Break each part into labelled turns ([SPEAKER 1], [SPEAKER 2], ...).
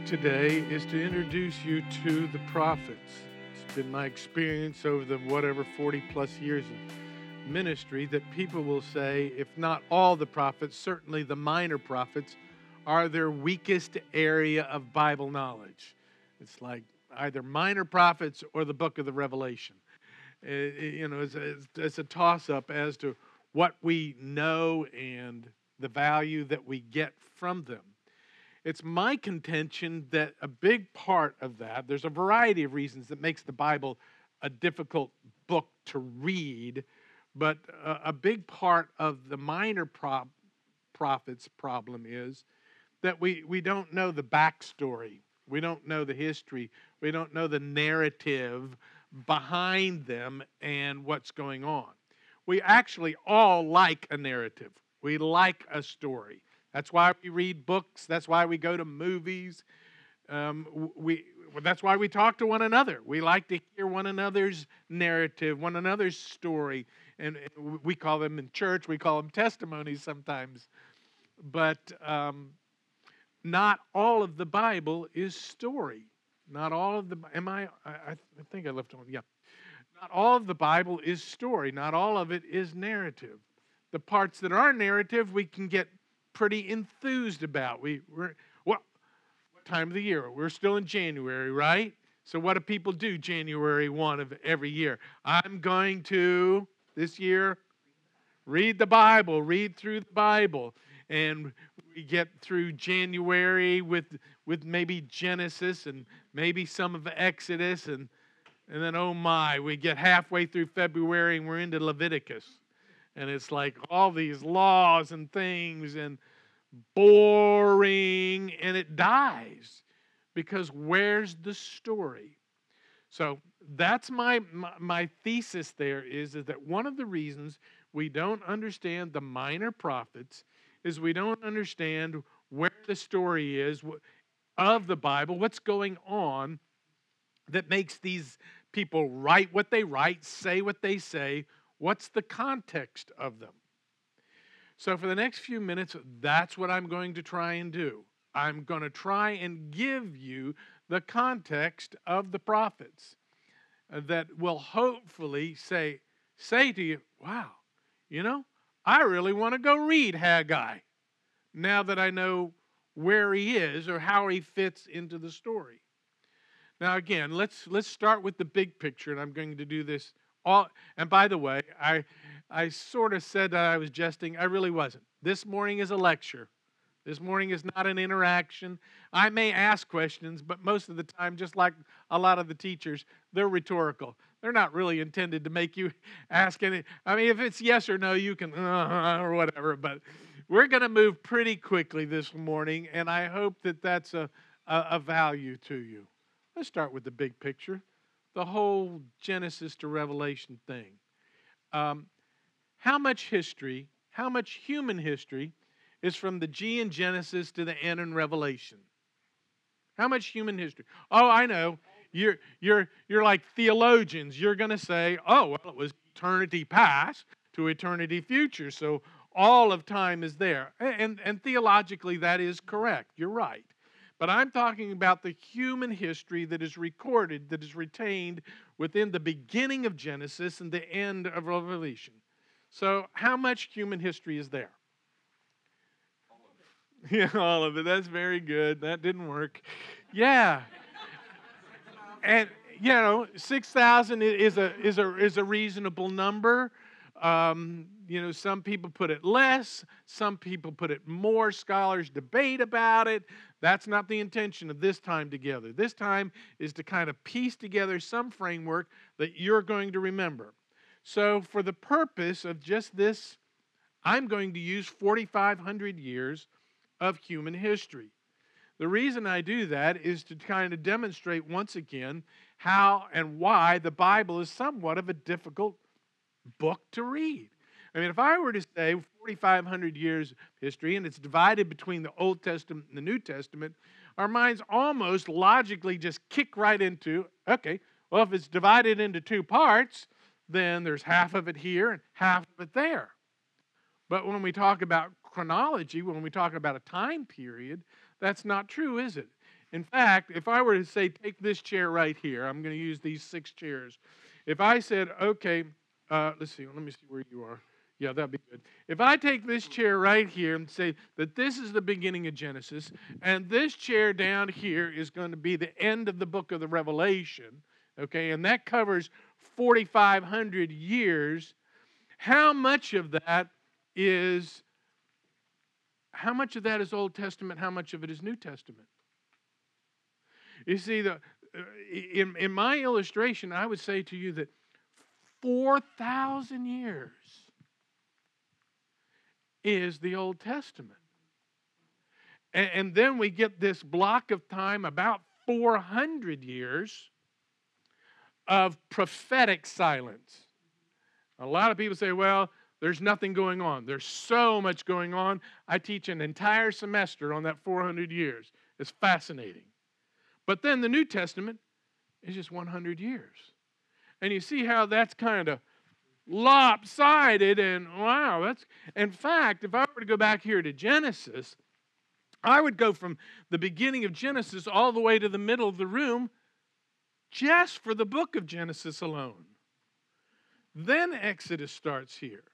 [SPEAKER 1] task today is to introduce you to the prophets. It's been my experience over the whatever 40 plus years of ministry that people will say, if not all the prophets, certainly the minor prophets, are their weakest area of Bible knowledge. It's like either minor prophets or the book of the Revelation. It, it, you know, it's, it's, it's a toss up as to what we know and the value that we get from them. It's my contention that a big part of that, there's a variety of reasons that makes the Bible a difficult book to read, but a, big part of the minor pro- prophets problem is that we, we don't know the backstory. We don't know the history. We don't know the narrative behind them and what's going on. We actually all like a narrative. We like a story. That's why we read books. That's why we go to movies. Um, we, that's why we talk to one another. We like to hear one another's narrative, one another's story. And we call them in church, we call them testimonies sometimes. But um, not all of the Bible is story. Not all of the, am I, I, I think I left one, yeah. Not all of the Bible is story. Not all of it is narrative. The parts that are narrative, we can get pretty enthused about. We, we're, what, what time of the year? We're still in January, right? So, what do people do January 1 of every year? I'm going to, this year, read the Bible, read through the Bible. And we get through January with, with maybe Genesis and maybe some of Exodus. And, and then, oh my, we get halfway through February and we're into Leviticus and it's like all these laws and things and boring and it dies because where's the story? So that's my, my, my thesis there is, is that one of the reasons we don't understand the minor prophets is we don't understand where the story is of the bible what's going on that makes these people write what they write say what they say What's the context of them? So, for the next few minutes, that's what I'm going to try and do. I'm going to try and give you the context of the prophets that will hopefully say, say to you, wow, you know, I really want to go read Haggai now that I know where he is or how he fits into the story. Now again, let's let's start with the big picture and I'm going to do this all, and by the way, I, I sort of said that I was jesting. I really wasn't. This morning is a lecture. This morning is not an interaction. I may ask questions, but most of the time, just like a lot of the teachers, they're rhetorical. They're not really intended to make you ask any. I mean, if it's yes or no, you can, uh, or whatever. But we're going to move pretty quickly this morning, and I hope that that's a, a, a value to you. Let's start with the big picture the whole Genesis to Revelation thing. Um, how much history, how much human history is from the G in Genesis to the N in Revelation? How much human history? Oh, I know. You're, you're, you're like theologians. You're going to say, oh, well, it was eternity past to eternity future. So all of time is there. And, and theologically, that is correct. You're right. But I'm talking about the human history that is recorded, that is retained within the beginning of Genesis and the end of Revelation. So, how much human history is there? All of it. Yeah, all of it. That's very good. That didn't work. Yeah. and, you know, 6,000 is a, is, a, is a reasonable number. Um, you know, some people put it less, some people put it more. Scholars debate about it. That's not the intention of this time together. This time is to kind of piece together some framework that you're going to remember. So, for the purpose of just this, I'm going to use 4,500 years of human history. The reason I do that is to kind of demonstrate once again how and why the Bible is somewhat of a difficult book to read. I mean, if I were to say 4,500 years of history and it's divided between the Old Testament and the New Testament, our minds almost logically just kick right into okay, well, if it's divided into two parts, then there's half of it here and half of it there. But when we talk about chronology, when we talk about a time period, that's not true, is it? In fact, if I were to say, take this chair right here, I'm going to use these six chairs. If I said, okay, uh, let's see, let me see where you are. Yeah, that'd be good. If I take this chair right here and say that this is the beginning of Genesis, and this chair down here is going to be the end of the book of the Revelation, okay, and that covers 4,500 years, how much of that is how much of that is Old Testament? How much of it is New Testament? You see, the, uh, in, in my illustration, I would say to you that 4,000 years is the Old Testament. And, and then we get this block of time, about 400 years, of prophetic silence. A lot of people say, well, there's nothing going on. There's so much going on. I teach an entire semester on that 400 years. It's fascinating. But then the New Testament is just 100 years. And you see how that's kind of lopsided and wow, that's in fact, if I were to go back here to Genesis, I would go from the beginning of Genesis all the way to the middle of the room just for the book of Genesis alone. Then Exodus starts here.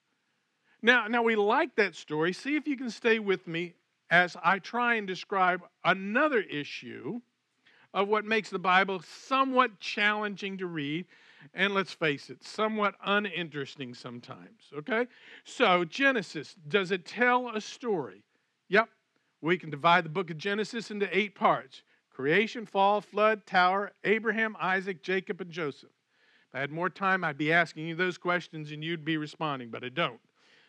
[SPEAKER 1] Now, now we like that story. See if you can stay with me as I try and describe another issue of what makes the Bible somewhat challenging to read. And let's face it, somewhat uninteresting sometimes. Okay? So, Genesis, does it tell a story? Yep. We can divide the book of Genesis into eight parts creation, fall, flood, tower, Abraham, Isaac, Jacob, and Joseph. If I had more time, I'd be asking you those questions and you'd be responding, but I don't.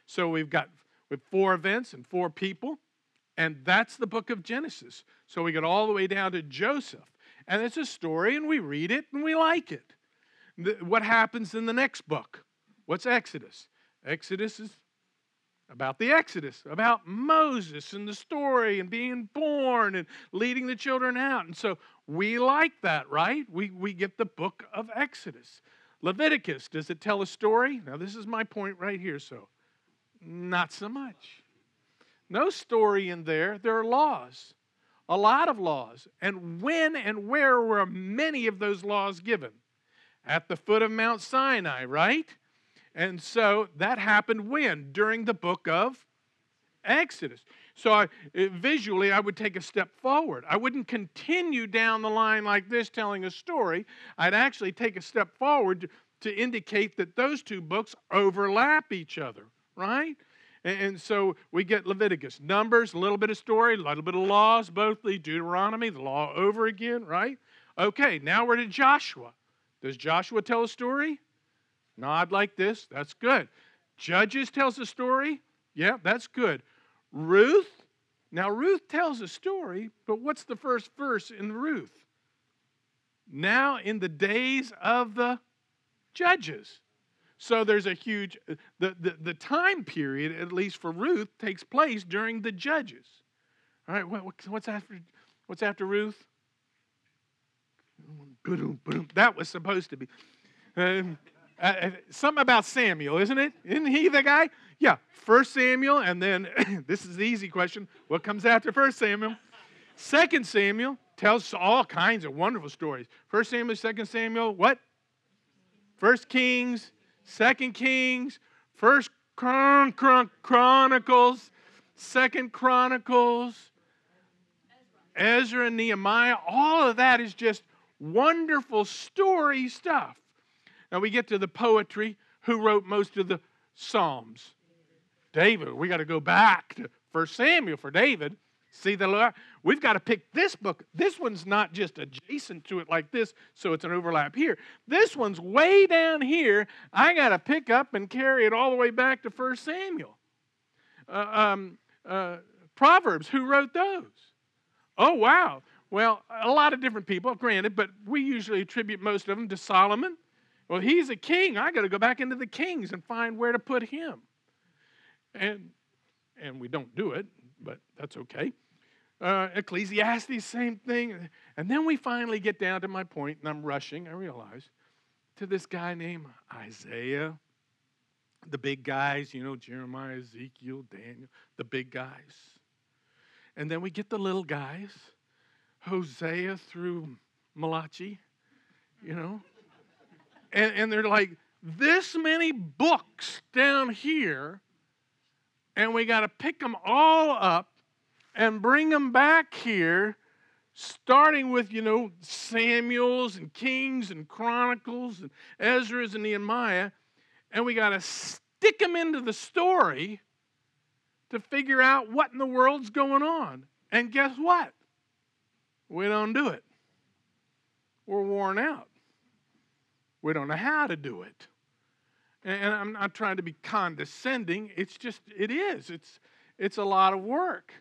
[SPEAKER 1] So we've got with four events and four people, and that's the book of Genesis. So we get all the way down to Joseph. And it's a story, and we read it and we like it. What happens in the next book? What's Exodus? Exodus is about the Exodus, about Moses and the story and being born and leading the children out. And so we like that, right? We, we get the book of Exodus. Leviticus, does it tell a story? Now, this is my point right here. So, not so much. No story in there. There are laws, a lot of laws. And when and where were many of those laws given? At the foot of Mount Sinai, right? And so that happened when? During the book of Exodus. So I, eh, visually, I would take a step forward. I wouldn't continue down the line like this telling a story. I'd actually take a step forward to indicate that those two books overlap each other, right? And, so we get Leviticus, Numbers, a little bit of story, a little bit of laws, both the Deuteronomy, the law over again, right? Okay, now we're to Joshua. Does Joshua tell a story? Nod like this. That's good. Judges tells a story. Yeah, that's good. Ruth. Now, Ruth tells a story, but what's the first verse in Ruth? Now, in the days of the judges. So there's a huge, the, the, the time period, at least for Ruth, takes place during the judges. All right, what, what's, after, what's after Ruth? That was supposed to be. Um, uh, uh, something about Samuel, isn't it? Isn't he the guy? Yeah, First Samuel, and then this is the easy question: What comes after First Samuel? Second Samuel tells all kinds of wonderful stories. First Samuel, Second Samuel, what? First Kings, Second Kings, First Chron- Chron- Chronicles, Second Chronicles, Ezra and Nehemiah. All of that is just wonderful story stuff. Now we get to the poetry. Who wrote most of the Psalms? David. We got to go back to 1 Samuel for David. See the Lord? We've got to pick this book. This one's not just adjacent to it like this, so it's an overlap here. This one's way down here. I got to pick up and carry it all the way back to 1 Samuel. Uh, um, uh, Proverbs, who wrote those? Oh, wow. Well, a lot of different people, granted, but we usually attribute most of them to Solomon. Well, he's a king. I got to go back into the kings and find where to put him. And and we don't do it, but that's okay. Uh, Ecclesiastes, same thing. And then we finally get down to my point, and I'm rushing, I realize, to this guy named Isaiah. The big guys, you know, Jeremiah, Ezekiel, Daniel, the big guys. And then we get the little guys Hosea through Malachi, you know? And, and they're like, this many books down here, and we got to pick them all up and bring them back here, starting with, you know, Samuel's and Kings and Chronicles and Ezra's and Nehemiah, and we got to stick them into the story to figure out what in the world's going on. And guess what? We don't do it. We're worn out. We don't know how to do it. And I'm not trying to be condescending. It's just, it is. It's, it's a lot of work.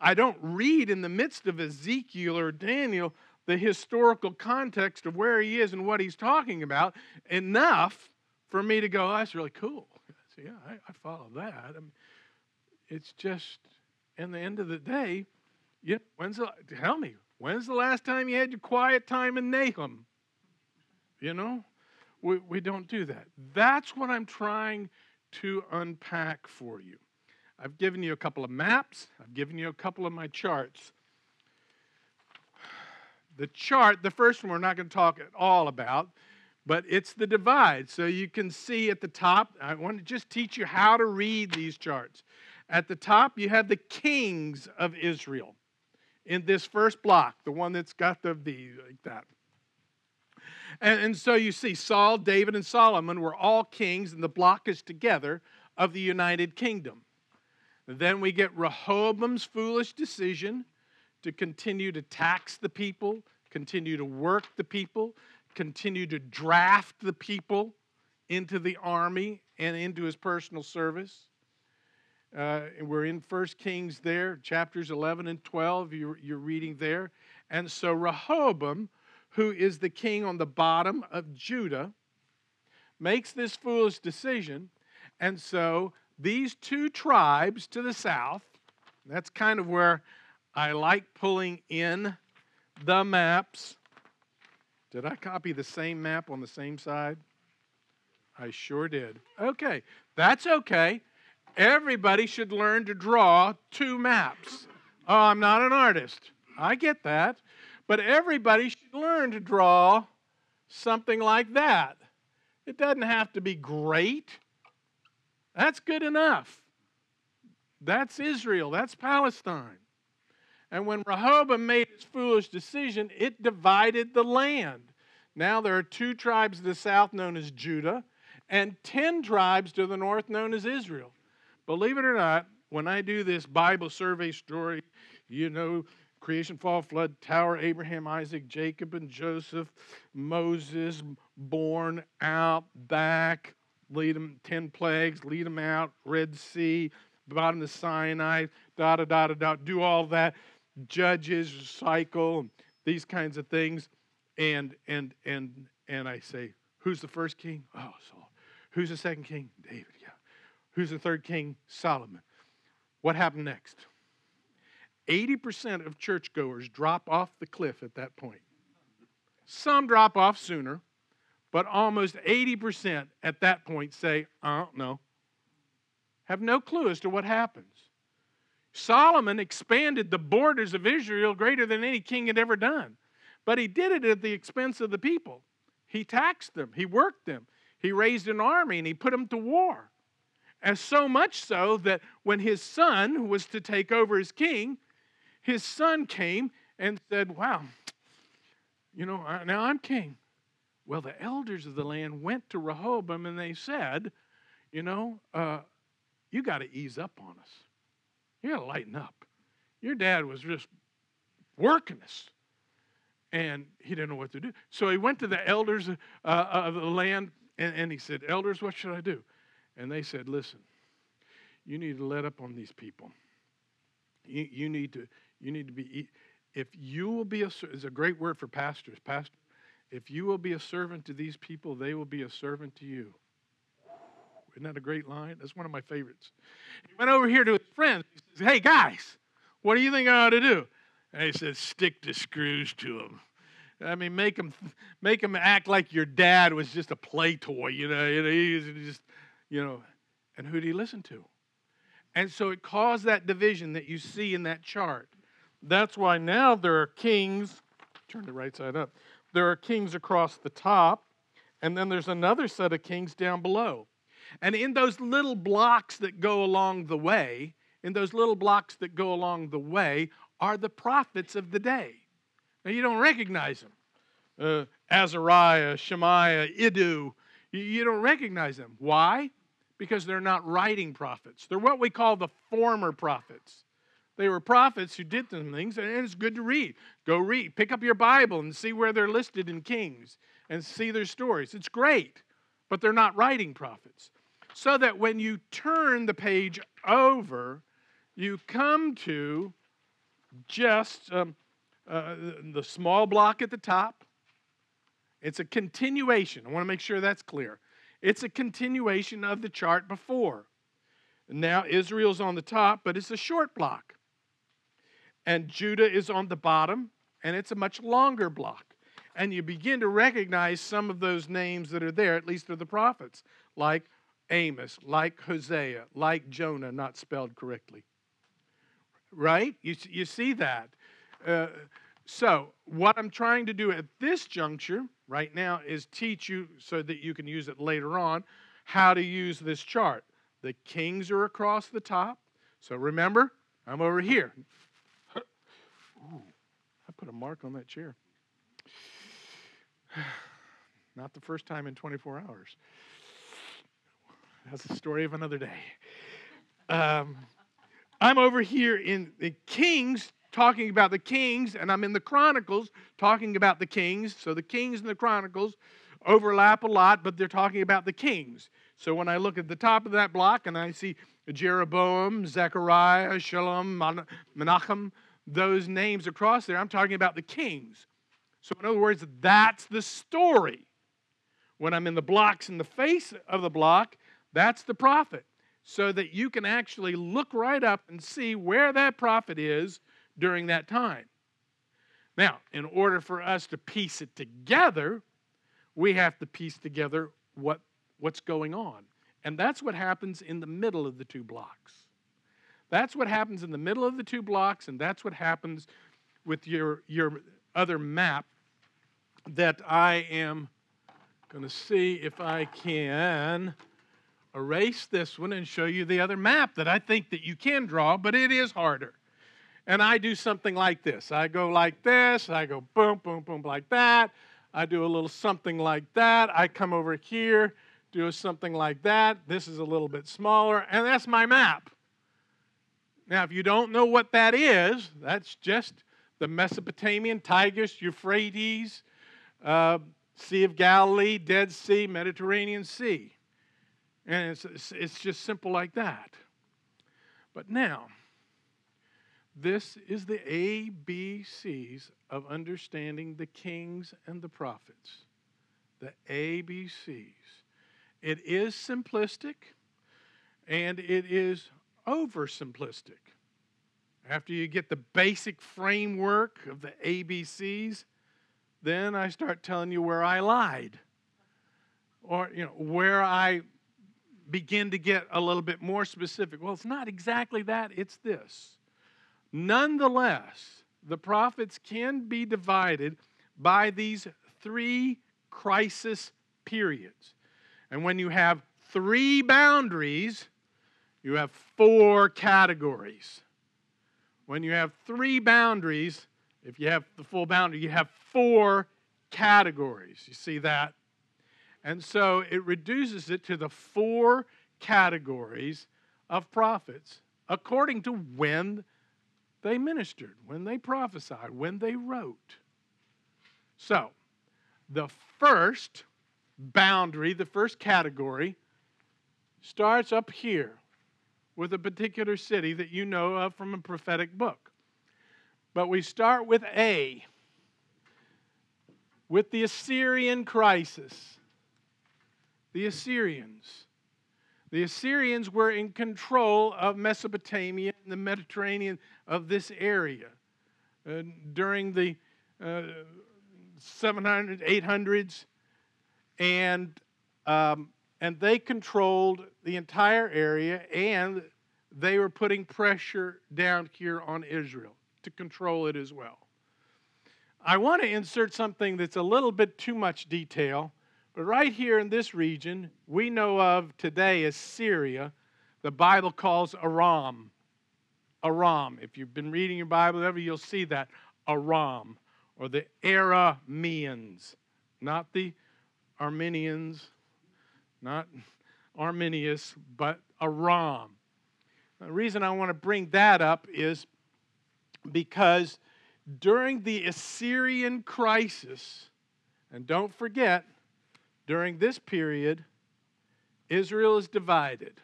[SPEAKER 1] I don't read in the midst of Ezekiel or Daniel the historical context of where he is and what he's talking about enough for me to go, oh, that's really cool. So, yeah, I, I follow that. I mean, it's just, in the end of the day, yeah, when's the, tell me, when's the last time you had your quiet time in Nahum? You know, we, we don't do that. That's what I'm trying to unpack for you. I've given you a couple of maps, I've given you a couple of my charts. The chart, the first one we're not going to talk at all about, but it's the divide. So you can see at the top, I want to just teach you how to read these charts. At the top, you have the kings of Israel in this first block, the one that's got the V like that. And, and so you see, Saul, David, and Solomon were all kings, and the block is together of the United Kingdom. Then we get Rehoboam's foolish decision to continue to tax the people, continue to work the people, continue to draft the people into the army and into his personal service. Uh, we're in First Kings there, chapters 11 and 12, you're, you're reading there. And so Rehoboam, who is the king on the bottom of Judah, makes this foolish decision. And so these two tribes to the south, that's kind of where I like pulling in the maps. Did I copy the same map on the same side? I sure did. Okay, that's okay everybody should learn to draw two maps. Oh, I'm not an artist. I get that. But everybody should learn to draw something like that. It doesn't have to be great. That's good enough. That's Israel. That's Palestine. And when Rehoboam made his foolish decision, it divided the land. Now there are two tribes to the south known as Judah, and ten tribes to the north known as Israel. Believe it or not, when I do this Bible survey story, you know, creation, fall, flood, tower, Abraham, Isaac, Jacob, and Joseph, Moses, born out, back, lead them, 10 plagues, lead them out, Red Sea, bottom of Sinai, da da da da da, do all that, judges, cycle, these kinds of things. And and and and I say, who's the first king? Oh, Saul. Who's the second king? David. Who's the third king? Solomon. What happened next? 80% of churchgoers drop off the cliff at that point. Some drop off sooner, but almost 80% at that point say, uh, I don't know. Have no clue as to what happens. Solomon expanded the borders of Israel greater than any king had ever done, but he did it at the expense of the people. He taxed them, he worked them, he raised an army, and he put them to war. And so much so that when his son was to take over as king, his son came and said, Wow, you know, now I'm king. Well, the elders of the land went to Rehoboam and they said, You know, uh, you got to ease up on us. You got to lighten up. Your dad was just working us. And he didn't know what to do. So he went to the elders uh, of the land and, and he said, Elders, what should I do? And they said, listen, you need to let up on these people. You, you need to you need to be if you will be a is a great word for pastors pastor if you will be a servant to these people they will be a servant to you. Isn't that a great line? That's one of my favorites. He went over here to his friends. He says hey guys what do you think i ought to do? And he said stick the screws to them I mean, make them make them act like your dad was just a play toy, you know. You know, he's just you know, and who do you listen to? And so it caused that division that you see in that chart. that's why now there are kings, turn the right side up, there are kings across the top, and then there's another set of kings down below. And in those little blocks that go along the way, in those little blocks that go along the way, are the prophets of the day. Now, you don't recognize them. Uh, Azariah, Shemaiah, you, you don't recognize them. Why? Because they're not writing prophets. They're what we call the former prophets. They were prophets who did some things, and it's good to read. Go read. Pick up your Bible and see where they're listed in Kings and see their stories. It's great, but they're not writing prophets. So that when you turn the page over, you come to just um, uh, the small block at the top. It's a continuation. I want to make sure that's clear. It's a continuation of the chart before. Now Israel's on the top, but it's a short block. And Judah is on the bottom, and it's a much longer block. And you begin to recognize some of those names that are there, at least of the prophets, like Amos, like Hosea, like Jonah, not spelled correctly. Right? You, you see that. Uh, so, what I'm trying to do at this juncture right now is teach you so that you can use it later on how to use this chart. The kings are across the top. So, remember, I'm over here. Ooh, I put a mark on that chair. Not the first time in 24 hours. That's the story of another day. Um, I'm over here in the Kings talking about the Kings, and I'm in the Chronicles talking about the Kings. So the Kings and the Chronicles overlap a lot, but they're talking about the Kings. So when I look at the top of that block and I see Jeroboam, Zechariah, Shallum, Menachem, those names across there, I'm talking about the kings. So, in other words, that's the story. When I'm in the blocks in the face of the block, that's the prophet. So that you can actually look right up and see where that prophet is during that time. Now, in order for us to piece it together, we have to piece together what, what's going on. And that's what happens in the middle of the two blocks. That's what happens in the middle of the two blocks, and that's what happens with your, your other map that I am going to see if I can erase this one and show you the other map that I think that you can draw, but it is harder. And I do something like this. I go like this, I go boom, boom, boom, like that. I do a little something like that. I come over here, do something like that. This is a little bit smaller, and that's my map. Now, if you don't know what that is, that's just the Mesopotamian, Tigris, Euphrates, uh, Sea of Galilee, Dead Sea, Mediterranean Sea. And it's, it's just simple like that. But now, this is the ABCs of understanding the kings and the prophets. The ABCs. It is simplistic and it is oversimplistic. After you get the basic framework of the ABCs, then I start telling you where I lied. Or, you know, where I begin to get a little bit more specific. Well, it's not exactly that, it's this. Nonetheless, the prophets can be divided by these three crisis periods. And when you have three boundaries, you have four categories. When you have three boundaries, if you have the full boundary, you have four categories. You see that? And so it reduces it to the four categories of prophets according to when they ministered, when they prophesied, when they wrote. So, the first boundary, the first category, starts up here with a particular city that you know of from a prophetic book. But we start with A, with the Assyrian crisis. The Assyrians. The Assyrians were in control of Mesopotamia and the Mediterranean of this area uh, during the uh, 700s, 800s, and um, and they controlled the entire area and they were putting pressure down here on Israel. to control it as well. I want to insert something that's a little bit too much detail, but right here in this region, we know of today as Syria, the Bible calls Aram. Aram. If you've been reading your Bible ever, you'll see that. Aram, or the Arameans, not the Armenians, not Arminius, but Aram. The reason I want to bring that up is because during the Assyrian crisis, and don't forget, during this period, Israel is divided.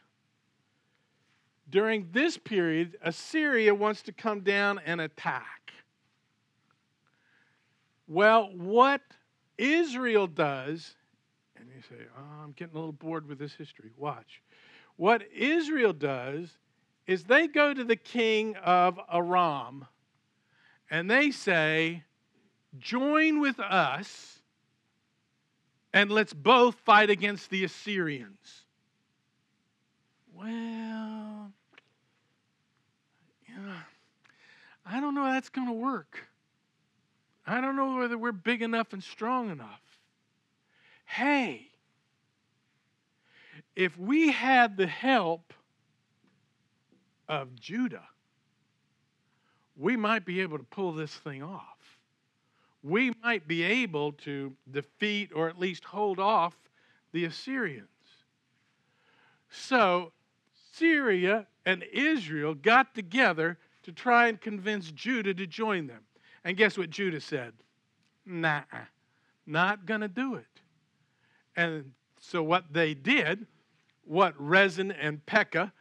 [SPEAKER 1] During this period, Assyria wants to come down and attack. Well, what Israel does, and you say, oh, I'm getting a little bored with this history. Watch. What Israel does is they go to the king of Aram and they say, Join with us and let's both fight against the Assyrians. Well, yeah, I don't know that's going to work. I don't know whether we're big enough and strong enough. Hey, if we had the help of Judah, we might be able to pull this thing off. We might be able to defeat or at least hold off the Assyrians. So, Syria and Israel got together to try and convince Judah to join them. And guess what Judah said? Nah, not going to do it. And so, what they did, what Rezin and Pekah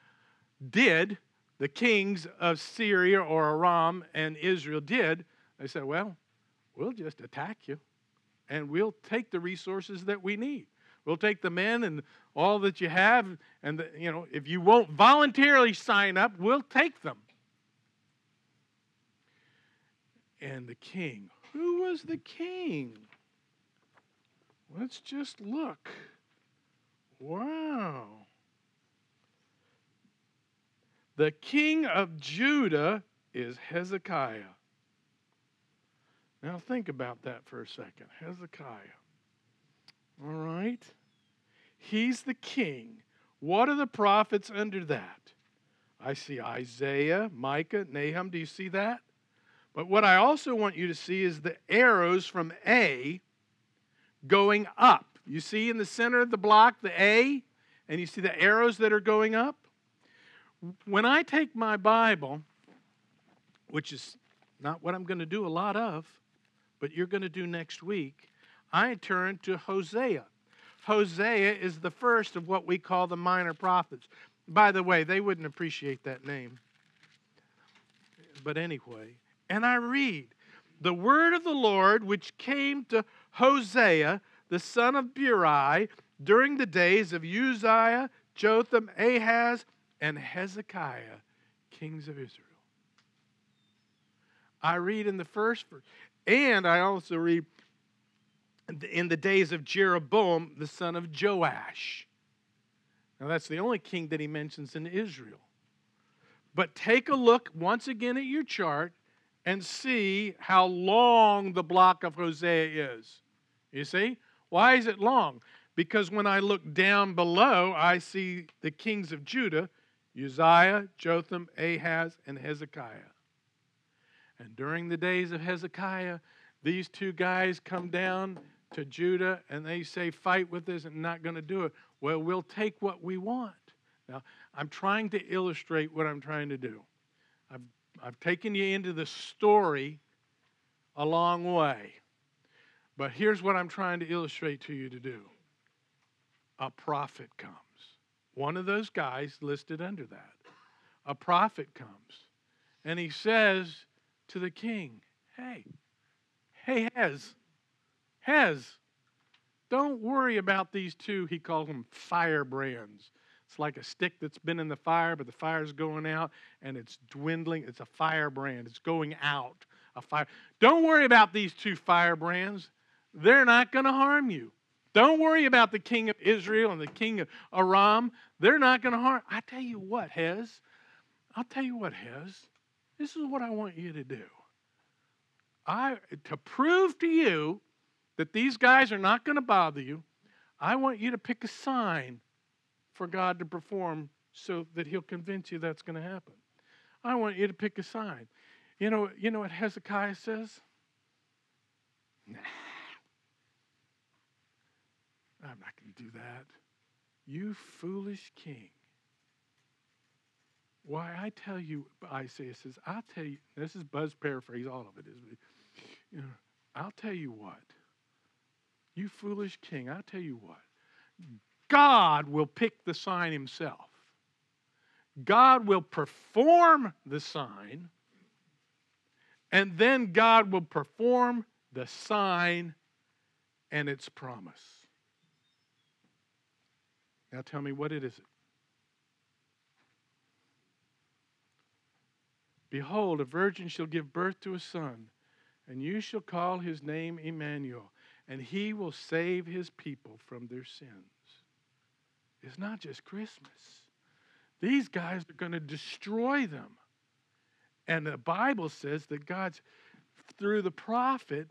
[SPEAKER 1] did, the kings of Syria or Aram and Israel did, they said, well, we'll just attack you and we'll take the resources that we need. We'll take the men and all that you have, and the, you know, if you won't voluntarily sign up, we'll take them. And the king, who was the king? Let's just look. Wow. The king of Judah is Hezekiah. Now think about that for a second. Hezekiah. All right? He's the king. What are the prophets under that? I see Isaiah, Micah, Nahum. Do you see that? But what I also want you to see is the arrows from A going up. You see in the center of the block the A, and you see the arrows that are going up? when I take my Bible, which is not what I'm going to do a lot of, but you're going to do next week, I turn to Hosea. Hosea is the first of what we call the minor prophets. By the way, they wouldn't appreciate that name. But anyway, and I read the word of the Lord which came to Hosea, the son of Beeri, during the days of Uzziah, Jotham, Ahaz, and Hezekiah, kings of Israel. I read in the first verse, and I also read in the days of Jeroboam, the son of Joash. Now, that's the only king that he mentions in Israel. But take a look once again at your chart and see how long the block of Hosea is. You see? Why is it long? Because when I look down below, I see the kings of Judah Uzziah, Jotham, Ahaz, and Hezekiah. And during the days of Hezekiah, these two guys come down to Judah and they say, Fight with us and not going to do it. Well, we'll take what we want. Now, I'm trying to illustrate what I'm trying to do. I've, I've taken you into the story a long way. But here's what I'm trying to illustrate to you to do a prophet comes. One of those guys listed under that. A prophet comes and he says to the king, Hey, hey, Hez, Hez, don't worry about these two. He calls them firebrands. It's like a stick that's been in the fire, but the fire's going out and it's dwindling. It's a firebrand. It's going out. A fire. Don't worry about these two firebrands. They're not going to harm you. Don't worry about the king of Israel and the king of Aram. They're not going to harm. I tell you what, Hez. I'll tell you what, Hez. This is what I want you to do. I to prove to you that these guys are not going to bother you, I want you to pick a sign for God to perform so that he'll convince you that's going to happen. I want you to pick a sign. You know, you know what Hezekiah says? Nah. I'm not going to do that. You foolish king. Why, I tell you, Isaiah says, I'll tell you, this is Buzz paraphrase, all of it is. You know, I'll tell you what. You foolish king, I'll tell you what. God will pick the sign himself. God will perform the sign, and then God will perform the sign and its promise. Now tell me what it is. Behold, a virgin shall give birth to a son, and you shall call his name Emmanuel, and he will save his people from their sins. It's not just Christmas. These guys are going to destroy them. And the Bible says that God's, through the prophet,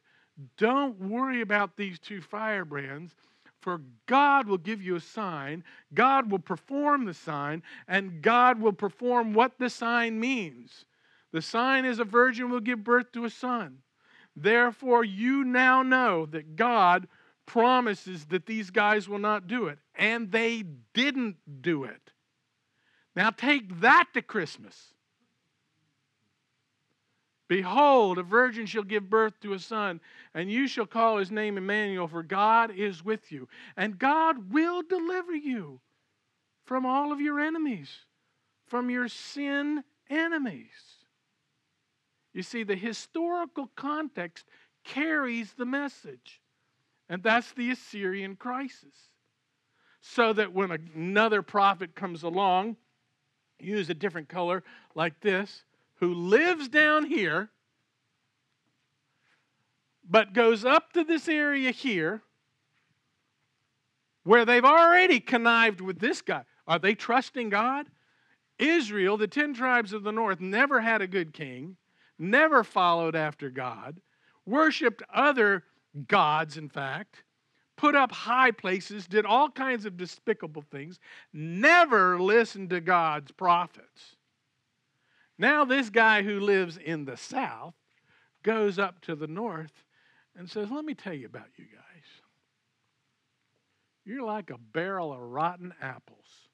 [SPEAKER 1] don't worry about these two firebrands, for God will give you a sign, God will perform the sign, and God will perform what the sign means. The sign is a virgin will give birth to a son. Therefore, you now know that God promises that these guys will not do it. And they didn't do it. Now take that to Christmas. Behold, a virgin shall give birth to a son, and you shall call his name Emmanuel, for God is with you. And God will deliver you from all of your enemies, from your sin enemies. You see, the historical context carries the message, and that's the Assyrian crisis. So that when another prophet comes along, use a different color like this, who lives down here, but goes up to this area here where they've already connived with this guy. Are they trusting God? Israel, the 10 tribes of the north, never had a good king, never followed after God, worshiped other gods, in fact, put up high places, did all kinds of despicable things, never listened to God's prophets. Now, this guy who lives in the south goes up to the north and says, Let me tell you about you guys. You're like a barrel of rotten apples.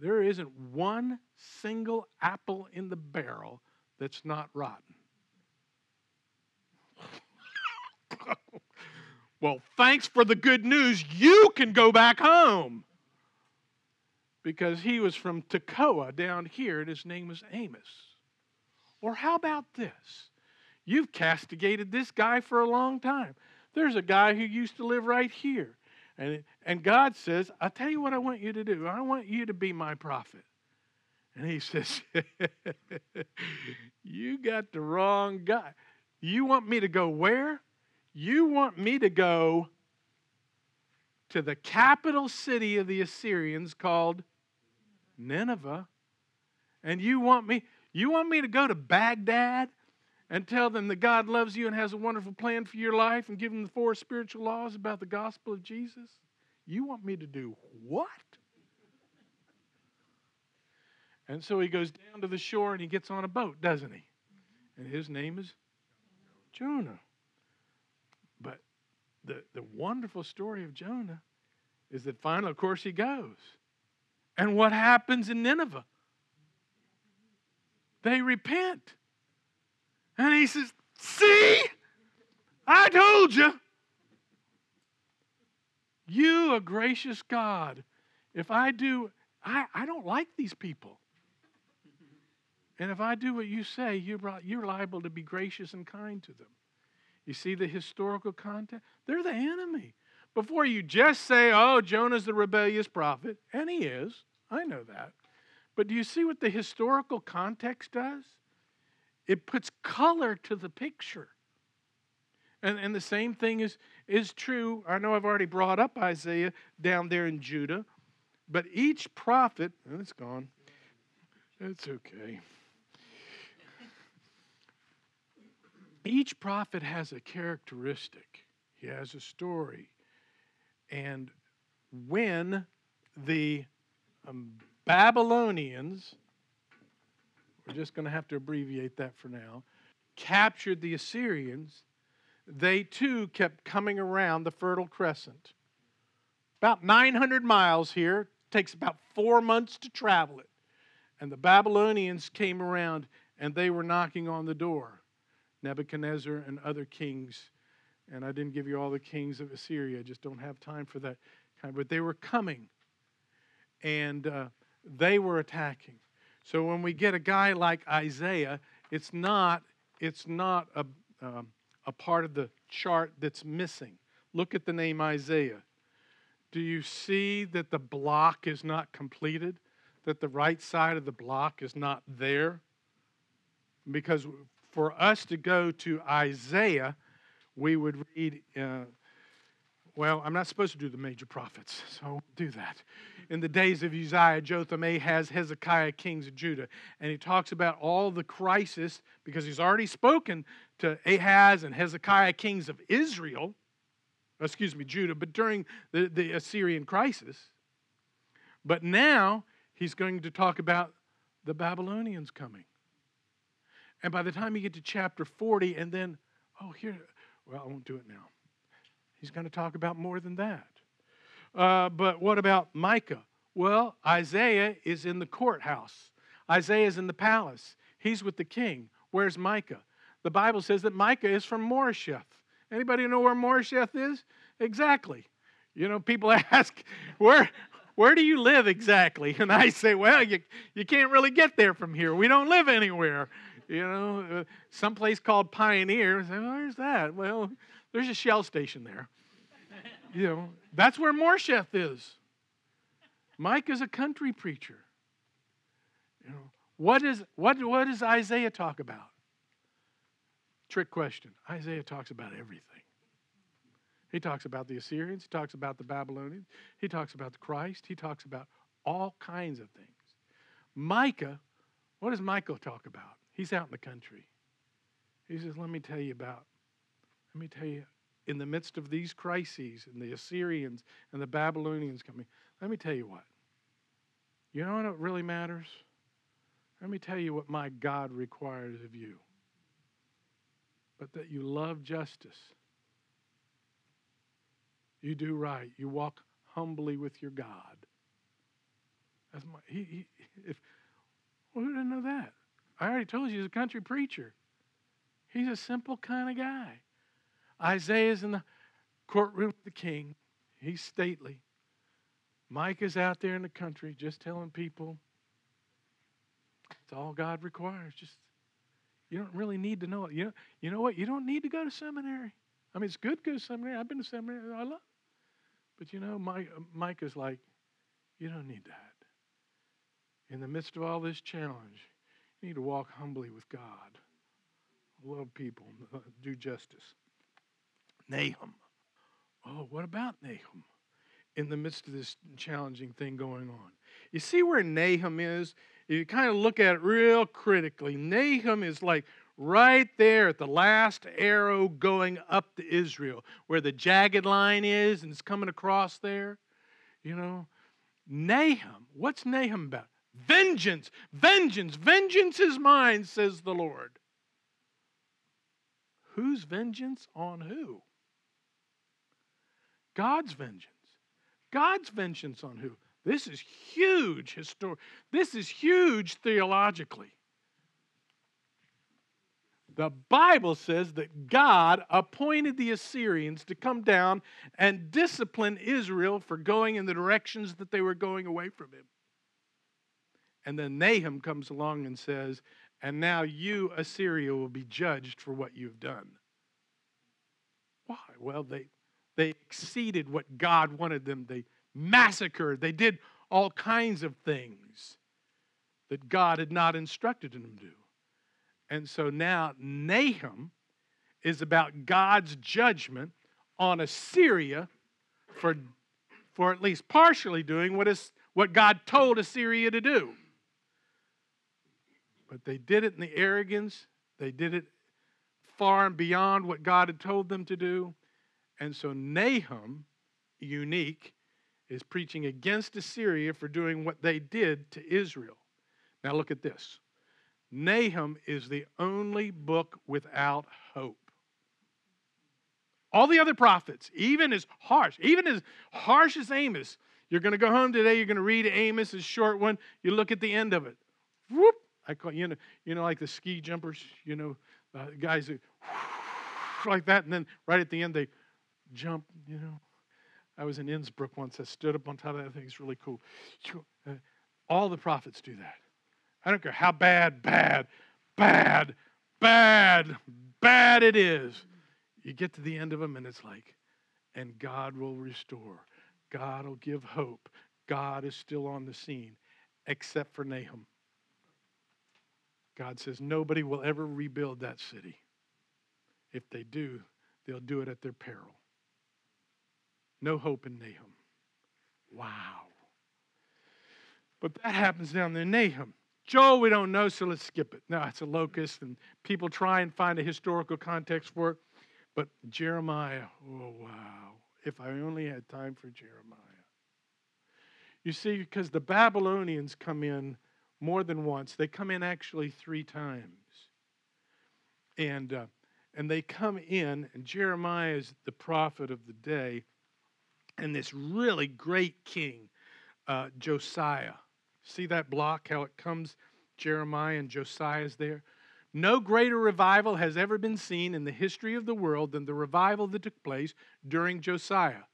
[SPEAKER 1] There isn't one single apple in the barrel that's not rotten. well, thanks for the good news. You can go back home because he was from Tekoa down here and his name was Amos. Or how about this? You've castigated this guy for a long time. There's a guy who used to live right here. And, and God says, I'll tell you what I want you to do. I want you to be my prophet. And he says, You got the wrong guy. You want me to go where? You want me to go to the capital city of the Assyrians called Nineveh. And you want me you want me to go to Baghdad and tell them that God loves you and has a wonderful plan for your life and give them the four spiritual laws about the gospel of Jesus? You want me to do what? And so he goes down to the shore and he gets on a boat, doesn't he? And his name is Jonah. But the, the wonderful story of Jonah is that finally, of course, he goes. And what happens in Nineveh? They repent. And he says, See, I told you. You, a gracious God, if I do, I, I don't like these people. And if I do what you say, you're, liable to be gracious and kind to them. You see the historical context? They're the enemy before you just say, oh, Jonah's the rebellious prophet, and he is. I know that. But do you see what the historical context does? It puts color to the picture. And, and the same thing is, is true. I know I've already brought up Isaiah down there in Judah, but each prophet, and it's gone. It's okay. Each prophet has a characteristic, he has a story. And when the um, Babylonians, we're just going to have to abbreviate that for now, captured the Assyrians, they too kept coming around the Fertile Crescent. About 900 miles here, takes about four months to travel it. And the Babylonians came around and they were knocking on the door. Nebuchadnezzar and other kings. And I didn't give you all the kings of Assyria, I just don't have time for that. But they were coming and uh, they were attacking. So when we get a guy like Isaiah, it's not, it's not a, um, a part of the chart that's missing. Look at the name Isaiah. Do you see that the block is not completed? That the right side of the block is not there? Because for us to go to Isaiah, we would read, uh, well, I'm not supposed to do the major prophets, so I won't do that. In the days of Uzziah, Jotham, Ahaz, Hezekiah, kings of Judah. And he talks about all the crisis because he's already spoken to Ahaz and Hezekiah, kings of Israel, excuse me, Judah, but during the, the Assyrian crisis. But now he's going to talk about the Babylonians coming. And by the time you get to chapter 40, and then, oh, here, well, I won't do it now. He's going to talk about more than that. Uh, but what about Micah? Well, Isaiah is in the courthouse. Isaiah is in the palace. He's with the king. Where's Micah? The Bible says that Micah is from Moresheth. Anybody know where Moresheth is? Exactly. You know, people ask, where, where do you live exactly? And I say, well, you, you can't really get there from here. We don't live anywhere. You know, uh, someplace called Pioneer. Say, where's that? Well, there's a shell station there. you know, that's where Moresheth is. Mike is a country preacher. You know, what, is, what, what does Isaiah talk about? Trick question. Isaiah talks about everything. He talks about the Assyrians, he talks about the Babylonians, he talks about the Christ, he talks about all kinds of things. Micah, what does Micah talk about? He's out in the country. He says, Let me tell you about, let me tell you, in the midst of these crises and the Assyrians and the Babylonians coming, let me tell you what. You know what really matters? Let me tell you what my God requires of you. But that you love justice. You do right. You walk humbly with your God. That's my, he, he, if, well, who didn't know that? I already told you he's a country preacher. He's a simple kind of guy. Isaiah's in the courtroom with the king. He's stately. Mike is out there in the country just telling people it's all God requires. Just you don't really need to know it. You know, you know what? You don't need to go to seminary. I mean, it's good to go to seminary. I've been to seminary. I love. It. But you know, Mike, Mike is like, you don't need that. In the midst of all this challenge, need to walk humbly with God, love people, do justice. Nahum. Oh, what about Nahum? In the midst of this challenging thing going on. You see where Nahum is? If you kind of look at it real critically, Nahum is like right there at the last arrow going up to Israel, where the jagged line is and it's coming across there. You know, Nahum, what's Nahum about? Vengeance, vengeance, vengeance is mine, says the Lord. Whose vengeance on who? God's vengeance. God's vengeance on who? This is huge histor- This is huge theologically. The Bible says that God appointed the Assyrians to come down and discipline Israel for going in the directions that they were going away from Him. And then Nahum comes along and says, And now you, Assyria, will be judged for what you've done. Why? Well, they, they exceeded what God wanted them. They massacred. They did all kinds of things that God had not instructed them to do. And so now Nahum is about God's judgment on Assyria for, for at least partially doing what, is, what God told Assyria to do. But they did it in the arrogance, they did it far and beyond what God had told them to do. And so Nahum, unique, is preaching against Assyria for doing what they did to Israel. Now look at this. Nahum is the only book without hope. All the other prophets, even as harsh, even as harsh as Amos, you're going to go home today, you're going to read Amos, short one, you look at the end of it. Whoop! I call you know, you know, like the ski jumpers, you know, uh, guys who like that, and then right at the end they jump, you know. I was in Innsbruck once. I stood up on top of that thing. It's really cool. Uh, all the prophets do that. I don't care how bad, bad, bad, bad, bad it is. You get to the end of them and it's like, and God will restore. God will give hope. God is still on the scene, except for Nahum. God says nobody will ever rebuild that city. If they do, they'll do it at their peril. No hope in Nahum. Wow. But that happens down there in Nahum. Joel, we don't know, so let's skip it. No, it's a locust, and people try and find a historical context for it. But Jeremiah, oh, wow. If I only had time for Jeremiah. You see, because the Babylonians come in more than once, they come in actually three times. And, uh, and they come in, and Jeremiah is the prophet of the day, and this really great king, uh, Josiah See that block, how it comes? Jeremiah and Josiah is there. No greater revival has ever been seen in the history of the world than the revival that took place during Josiah.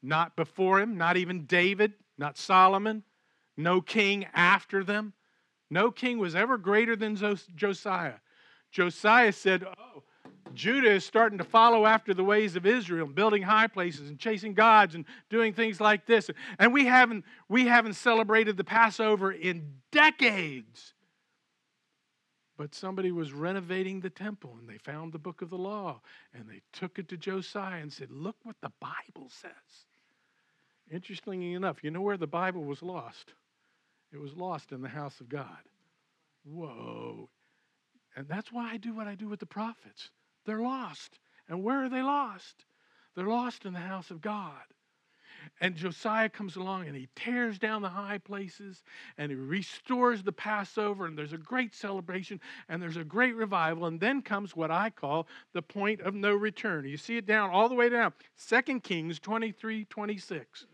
[SPEAKER 1] Not before him, not even David, not Solomon, no king after them. No king was ever greater than Josiah. Josiah said, Oh, Judah is starting to follow after the ways of Israel, building high places and chasing gods and doing things like this. And we haven't, we haven't celebrated the Passover in decades. But somebody was renovating the temple and they found the book of the law and they took it to Josiah and said, Look what the Bible says. Interestingly enough, you know where the Bible was lost? It was lost in the house of God. Whoa. And that's why I do what I do with the prophets. They're lost. And where are they lost? They're lost in the house of God. And Josiah comes along and he tears down the high places and he restores the Passover, and there's a great celebration and there's a great revival. And then comes what I call the point of no return. You see it down all the way down. 2 Kings 23 26.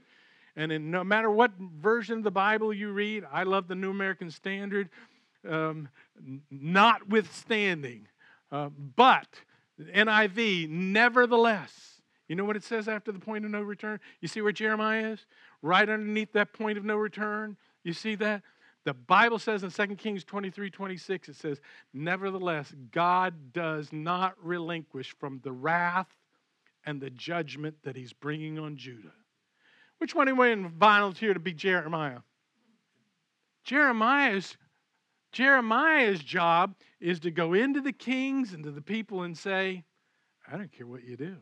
[SPEAKER 1] And in no matter what version of the Bible you read, I love the New American Standard, um, notwithstanding. Uh, but NIV, nevertheless. You know what it says after the point of no return? You see where Jeremiah is? Right underneath that point of no return. You see that? The Bible says in 2 Kings 23 26, it says, Nevertheless, God does not relinquish from the wrath and the judgment that he's bringing on Judah. Which one anyone volunteer to be Jeremiah? Jeremiah's Jeremiah's job is to go into the kings and to the people and say, I don't care what you do.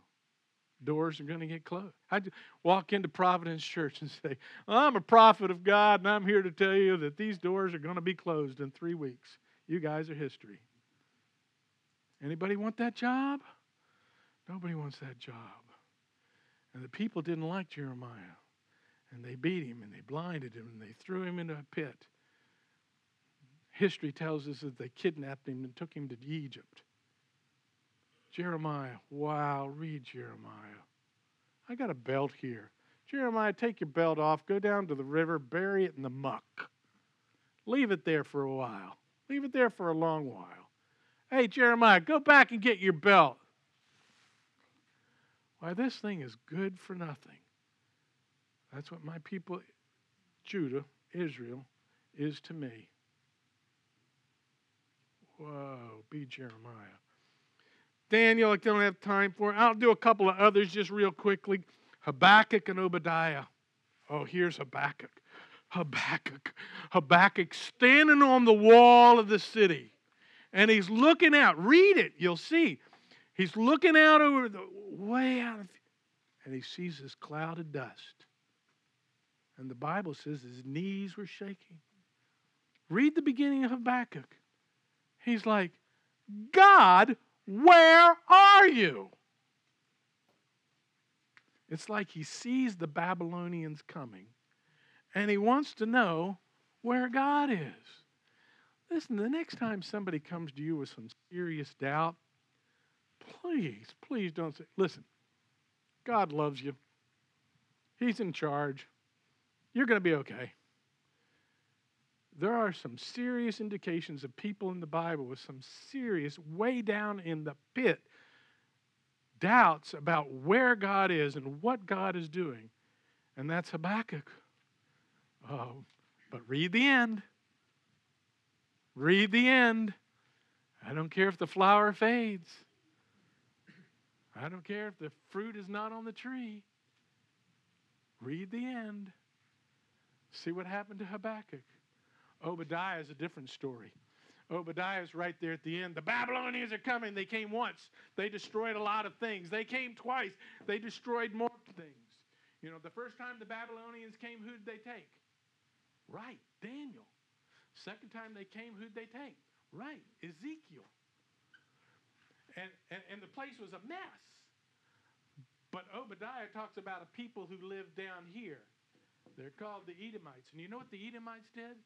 [SPEAKER 1] Doors are going to get closed. I walk into Providence Church and say, I'm a prophet of God, and I'm here to tell you that these doors are going to be closed in three weeks. You guys are history. Anybody want that job? Nobody wants that job. And the people didn't like Jeremiah. And they beat him and they blinded him and they threw him into a pit history tells us that they kidnapped him and took him to Egypt. Jeremiah, wow, read Jeremiah. I got a belt here. Jeremiah, take your belt off, go down to the river, bury it in the muck. Leave it there for a while. Leave it there for a long while. Hey, Jeremiah, go back and get your belt. Why, this thing is good for nothing. That's what my people, Judah, Israel, is to me. Whoa, be Jeremiah. Daniel, I don't have time for. I'll do a couple of others just real quickly. Habakkuk and Obadiah. Oh, here's Habakkuk. Habakkuk. Habakkuk standing on the wall of the city. And he's looking out. Read it, you'll see. He's looking out over the way out of, and he sees this cloud of dust. And the Bible says his knees were shaking. Read the beginning of Habakkuk. He's like, God, Where are you? It's like he sees the Babylonians coming and he wants to know where God is. Listen, the next time somebody comes to you with some serious doubt, please, please don't say, listen, God loves you. He's in charge. You're going to be okay. There are some serious indications of people in the Bible with some serious, way down in the pit, doubts about where God is and what God is doing. And that's Habakkuk. Oh, but read the end. Read the end. I don't care if the flower fades. I don't care if the fruit is not on the tree. Read the end. See what happened to Habakkuk. Obadiah is a different story. Obadiah is right there at the end. The Babylonians are coming. They came once. They destroyed a lot of things. They came twice. They destroyed more things. You know, the first time the Babylonians came, who did they take? Right, Daniel. Second time they came, who'd they take? Right, Ezekiel. And, and, and the place was a mess. But Obadiah talks about a people who lived down here. They're called the Edomites. And you know what the Edomites did?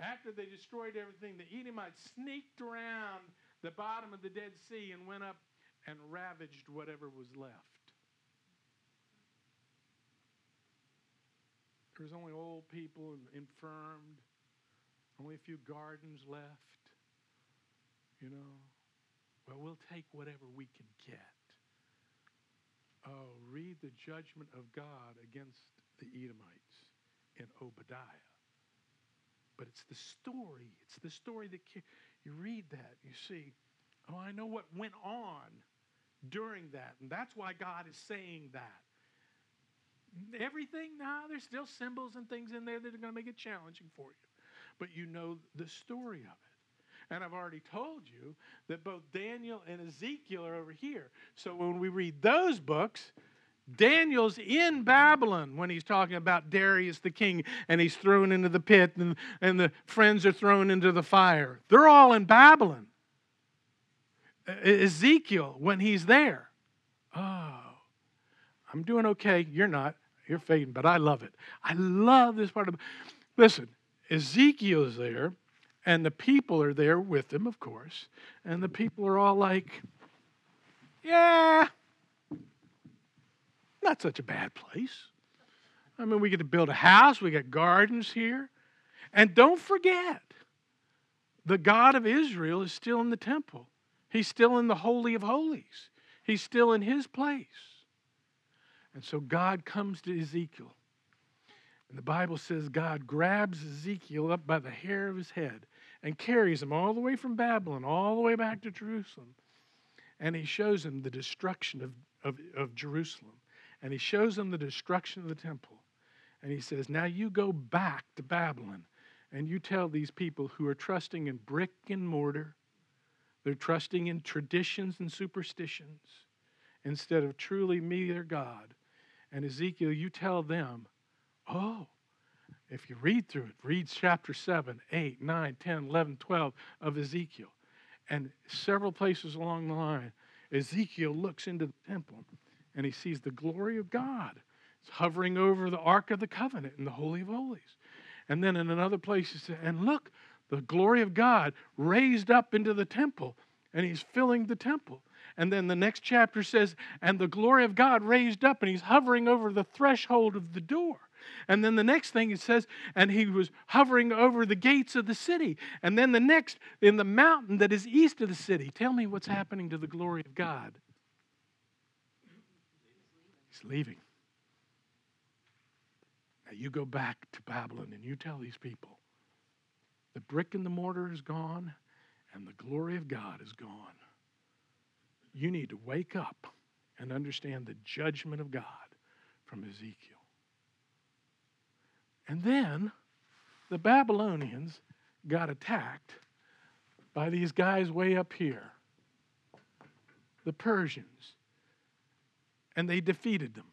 [SPEAKER 1] After they destroyed everything, the Edomites sneaked around the bottom of the Dead Sea and went up and ravaged whatever was left. There was only old people and infirmed, only a few gardens left. You know, well, we'll take whatever we can get. Oh, read the judgment of God against the Edomites in Obadiah. But it's the story. It's the story that you read that, you see, oh, I know what went on during that. And that's why God is saying that. Everything, now nah, there's still symbols and things in there that are going to make it challenging for you. But you know the story of it. And I've already told you that both Daniel and Ezekiel are over here. So when we read those books, Daniel's in Babylon when he's talking about Darius the king and he's thrown into the pit and, and the friends are thrown into the fire. They're all in Babylon. Ezekiel, when he's there, oh, I'm doing okay. You're not. You're fading, but I love it. I love this part of Listen, Ezekiel is there, and the people are there with him, of course, and the people are all like, yeah, not such a bad place. I mean, we get to build a house, we got gardens here. And don't forget, the God of Israel is still in the temple. He's still in the Holy of Holies. He's still in his place. And so God comes to Ezekiel. And the Bible says God grabs Ezekiel up by the hair of his head and carries him all the way from Babylon, all the way back to Jerusalem. And he shows him the destruction of, of, of Jerusalem. And he shows them the destruction of the temple. And he says, Now you go back to Babylon and you tell these people who are trusting in brick and mortar, they're trusting in traditions and superstitions instead of truly me, their God. And Ezekiel, you tell them, oh, if you read through it, read chapter 7, 8, 9, 10, 11, 12 of Ezekiel. And several places along the line, Ezekiel looks into the temple and he sees the glory of God. It's hovering over the Ark of the Covenant in the Holy of Holies. And then in another place, he says, and look, the glory of God raised up into the temple, and he's filling the temple. And then the next chapter says, and the glory of God raised up, and he's hovering over the threshold of the door. And then the next thing it says, and he was hovering over the gates of the city. And then the next, in the mountain that is east of the city. Tell me what's happening to the glory of God. He's leaving. Now you go back to Babylon and you tell these people the brick and the mortar is gone and the glory of God is gone you need to wake up and understand the judgment of God from Ezekiel. And then the Babylonians got attacked by these guys way up here, the Persians, and they defeated them.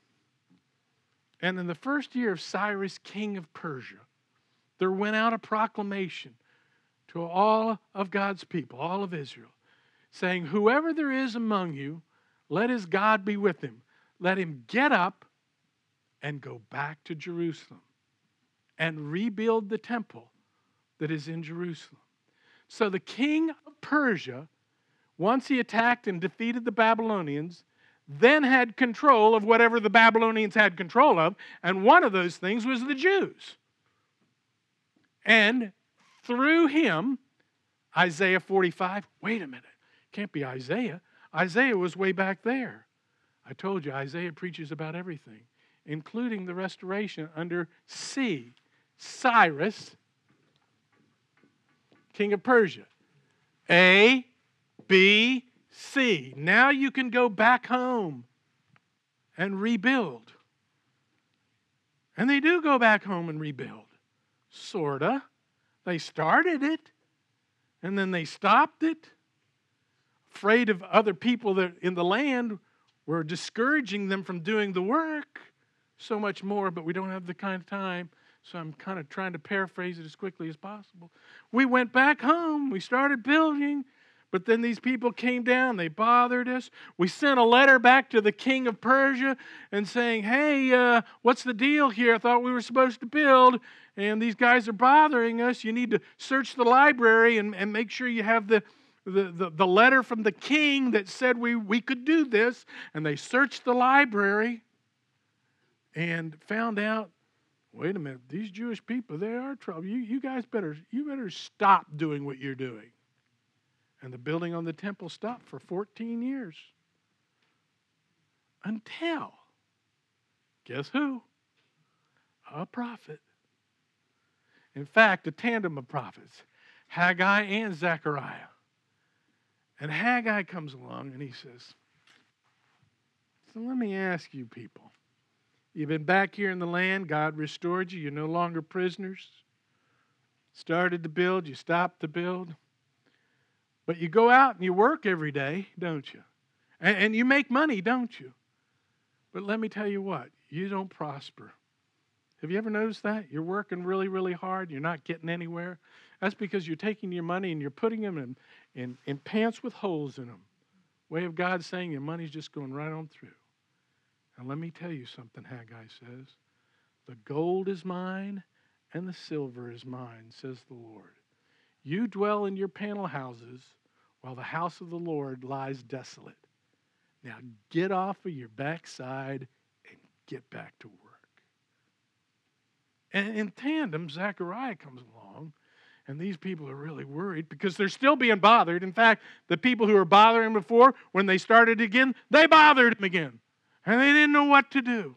[SPEAKER 1] And in the first year of Cyrus, king of Persia, there went out a proclamation to all of God's people, all of Israel, saying, Whoever there is among you, let his God be with him. Let him get up and go back to Jerusalem and rebuild the temple that is in Jerusalem. So the king of Persia, once he attacked and defeated the Babylonians, then had control of whatever the Babylonians had control of, and one of those things was the Jews. And through him, Isaiah 45, wait a minute, can't be Isaiah. Isaiah was way back there. I told you, Isaiah preaches about everything, including the restoration under C, Cyrus, king of Persia. A, B, C. Now you can go back home and rebuild. And they do go back home and rebuild. Sorta. They started it and then they stopped it. Afraid of other people that in the land were discouraging them from doing the work so much more, but we don't have the kind of time. So I'm kind of trying to paraphrase it as quickly as possible. We went back home, we started building, but then these people came down, they bothered us. We sent a letter back to the king of Persia and saying, Hey, uh, what's the deal here? I thought we were supposed to build, and these guys are bothering us. You need to search the library and, and make sure you have the, the, the, the letter from the king that said we, we could do this. And they searched the library and found out wait a minute, these Jewish people, they are trouble. You, you guys better, you better stop doing what you're doing. And the building on the temple stopped for 14 years. Until, guess who? A prophet. In fact, a tandem of prophets, Haggai and Zechariah. And Haggai comes along and he says, So let me ask you people. You've been back here in the land, God restored you, you're no longer prisoners. Started to build, you stopped to build. But you go out and you work every day, don't you? And, and you make money, don't you? But let me tell you what, you don't prosper. Have you ever noticed that? You're working really, really hard, you're not getting anywhere. That's because you're taking your money and you're putting them in, in, in pants with holes in them. Way of God saying your money's just going right on through. And let me tell you something, Haggai says. The gold is mine and the silver is mine, says the Lord. You dwell in your panel houses while the house of the Lord lies desolate. Now get off of your backside and get back to work. And in tandem, Zechariah comes along, and these people are really worried because they're still being bothered. In fact, the people who were bothering before, when they started again, they bothered him again. And they didn't know what to do.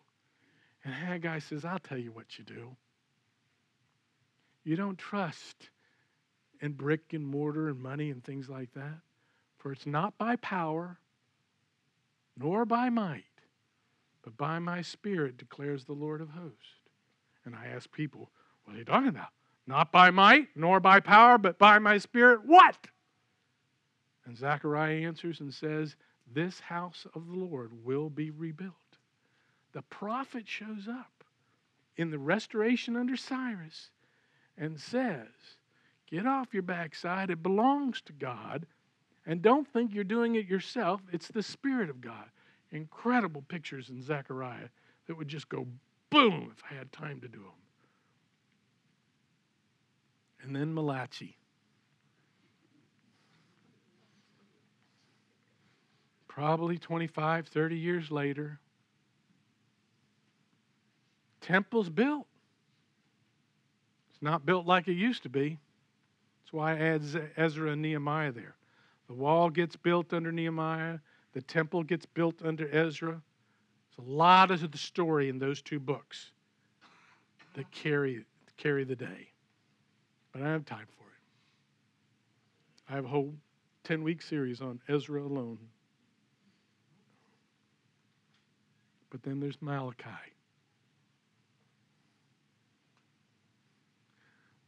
[SPEAKER 1] And Haggai says, I'll tell you what you do. You don't trust and brick and mortar and money and things like that. For it's not by power, nor by might, but by my spirit, declares the Lord of hosts. And I ask people, what are you talking about? Not by might, nor by power, but by my spirit. What? And Zechariah answers and says, This house of the Lord will be rebuilt. The prophet shows up in the restoration under Cyrus and says, Get off your backside. It belongs to God. And don't think you're doing it yourself. It's the Spirit of God. Incredible pictures in Zechariah that would just go boom if I had time to do them. And then Malachi. Probably 25, 30 years later, temple's built. It's not built like it used to be why I add Ezra and Nehemiah there. The wall gets built under Nehemiah, the temple gets built under Ezra. There's a lot of the story in those two books that carry, carry the day. But I have time for it. I have a whole 10 week series on Ezra alone. But then there's Malachi.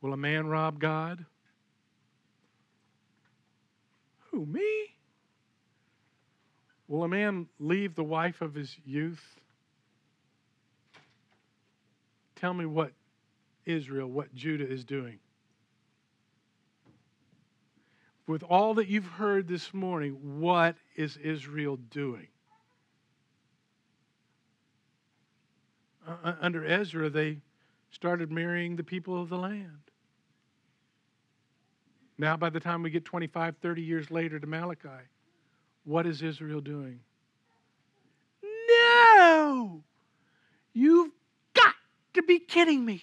[SPEAKER 1] Will a man rob God? Me? Will a man leave the wife of his youth? Tell me what Israel, what Judah is doing. with all that you've heard this morning, what is Israel doing? Uh, under Ezra, they started marrying the people of the land. Now, by the time we get 25, 30 years later to Malachi, what is Israel doing? No! You've got to be kidding me.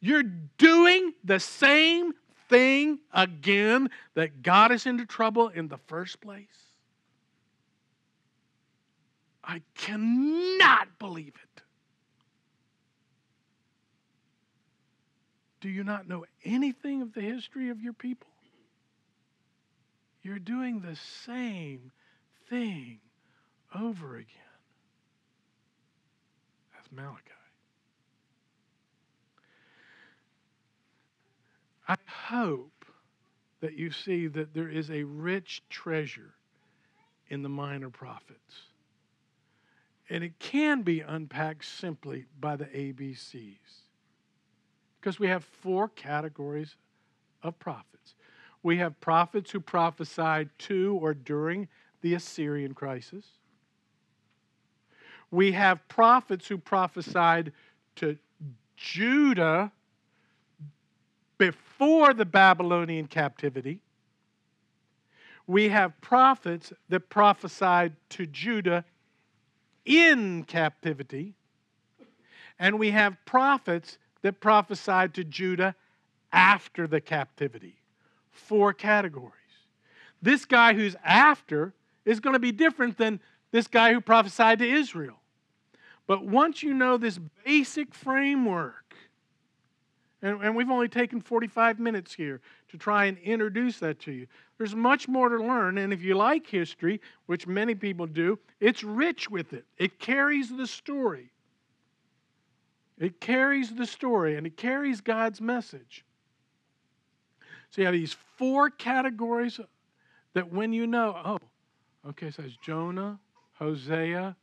[SPEAKER 1] You're doing the same thing again that got us into trouble in the first place. I cannot believe it. Do you not know anything of the history of your people? You're doing the same thing over again. That's Malachi. I hope that you see that there is a rich treasure in the minor prophets. And it can be unpacked simply by the ABCs. Because we have four categories of prophets. We have prophets who prophesied to or during the Assyrian crisis. We have prophets who prophesied to Judah before the Babylonian captivity. We have prophets that prophesied to Judah in captivity. And we have prophets that prophesied to Judah after the captivity. Four categories. This guy who's after is going to be different than this guy who prophesied to Israel. But once you know this basic framework, and, and we've only taken 45 minutes here to try and introduce that to you. There's much more to learn, and if you like history, which many people do, it's rich with it. It carries the story. It carries the story, and it carries God's message. So you have these four categories that when you know, oh, okay, so it's Jonah, Hosea,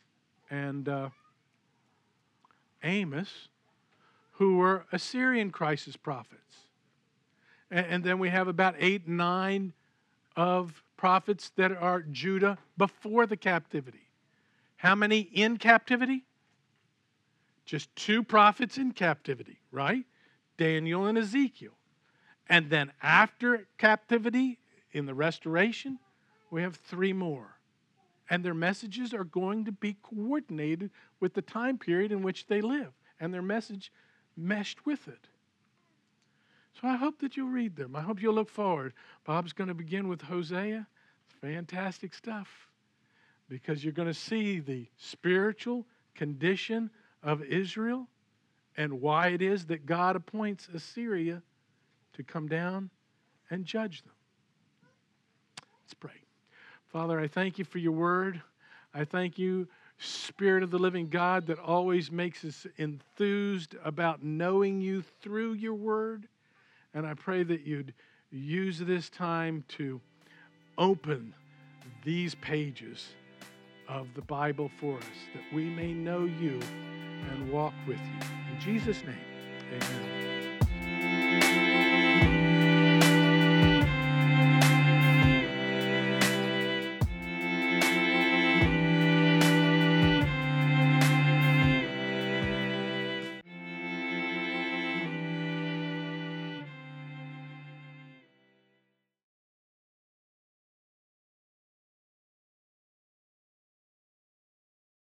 [SPEAKER 1] and uh, Amos who were Assyrian crisis prophets. And, and then we have about eight, nine of prophets that are Judah before the captivity. How many in captivity? Just two prophets in captivity, right? Daniel and Ezekiel. And then after captivity, in the restoration, we have three more. And their messages are going to be coordinated with the time period in which they live. And their message meshed with it. So I hope that you'll read them. I hope you'll look forward. Bob's going to begin with Hosea. Fantastic stuff because you're going to see the spiritual condition of Israel and why it is that God appoints Assyria to come down and judge them. Let's pray. Father, I thank you for your word. I thank you Spirit of the living God that always makes us enthused about knowing you through your word. And I pray that you'd use this time to open these pages of the Bible for us, that we may know you and walk with you. In Jesus' name, amen.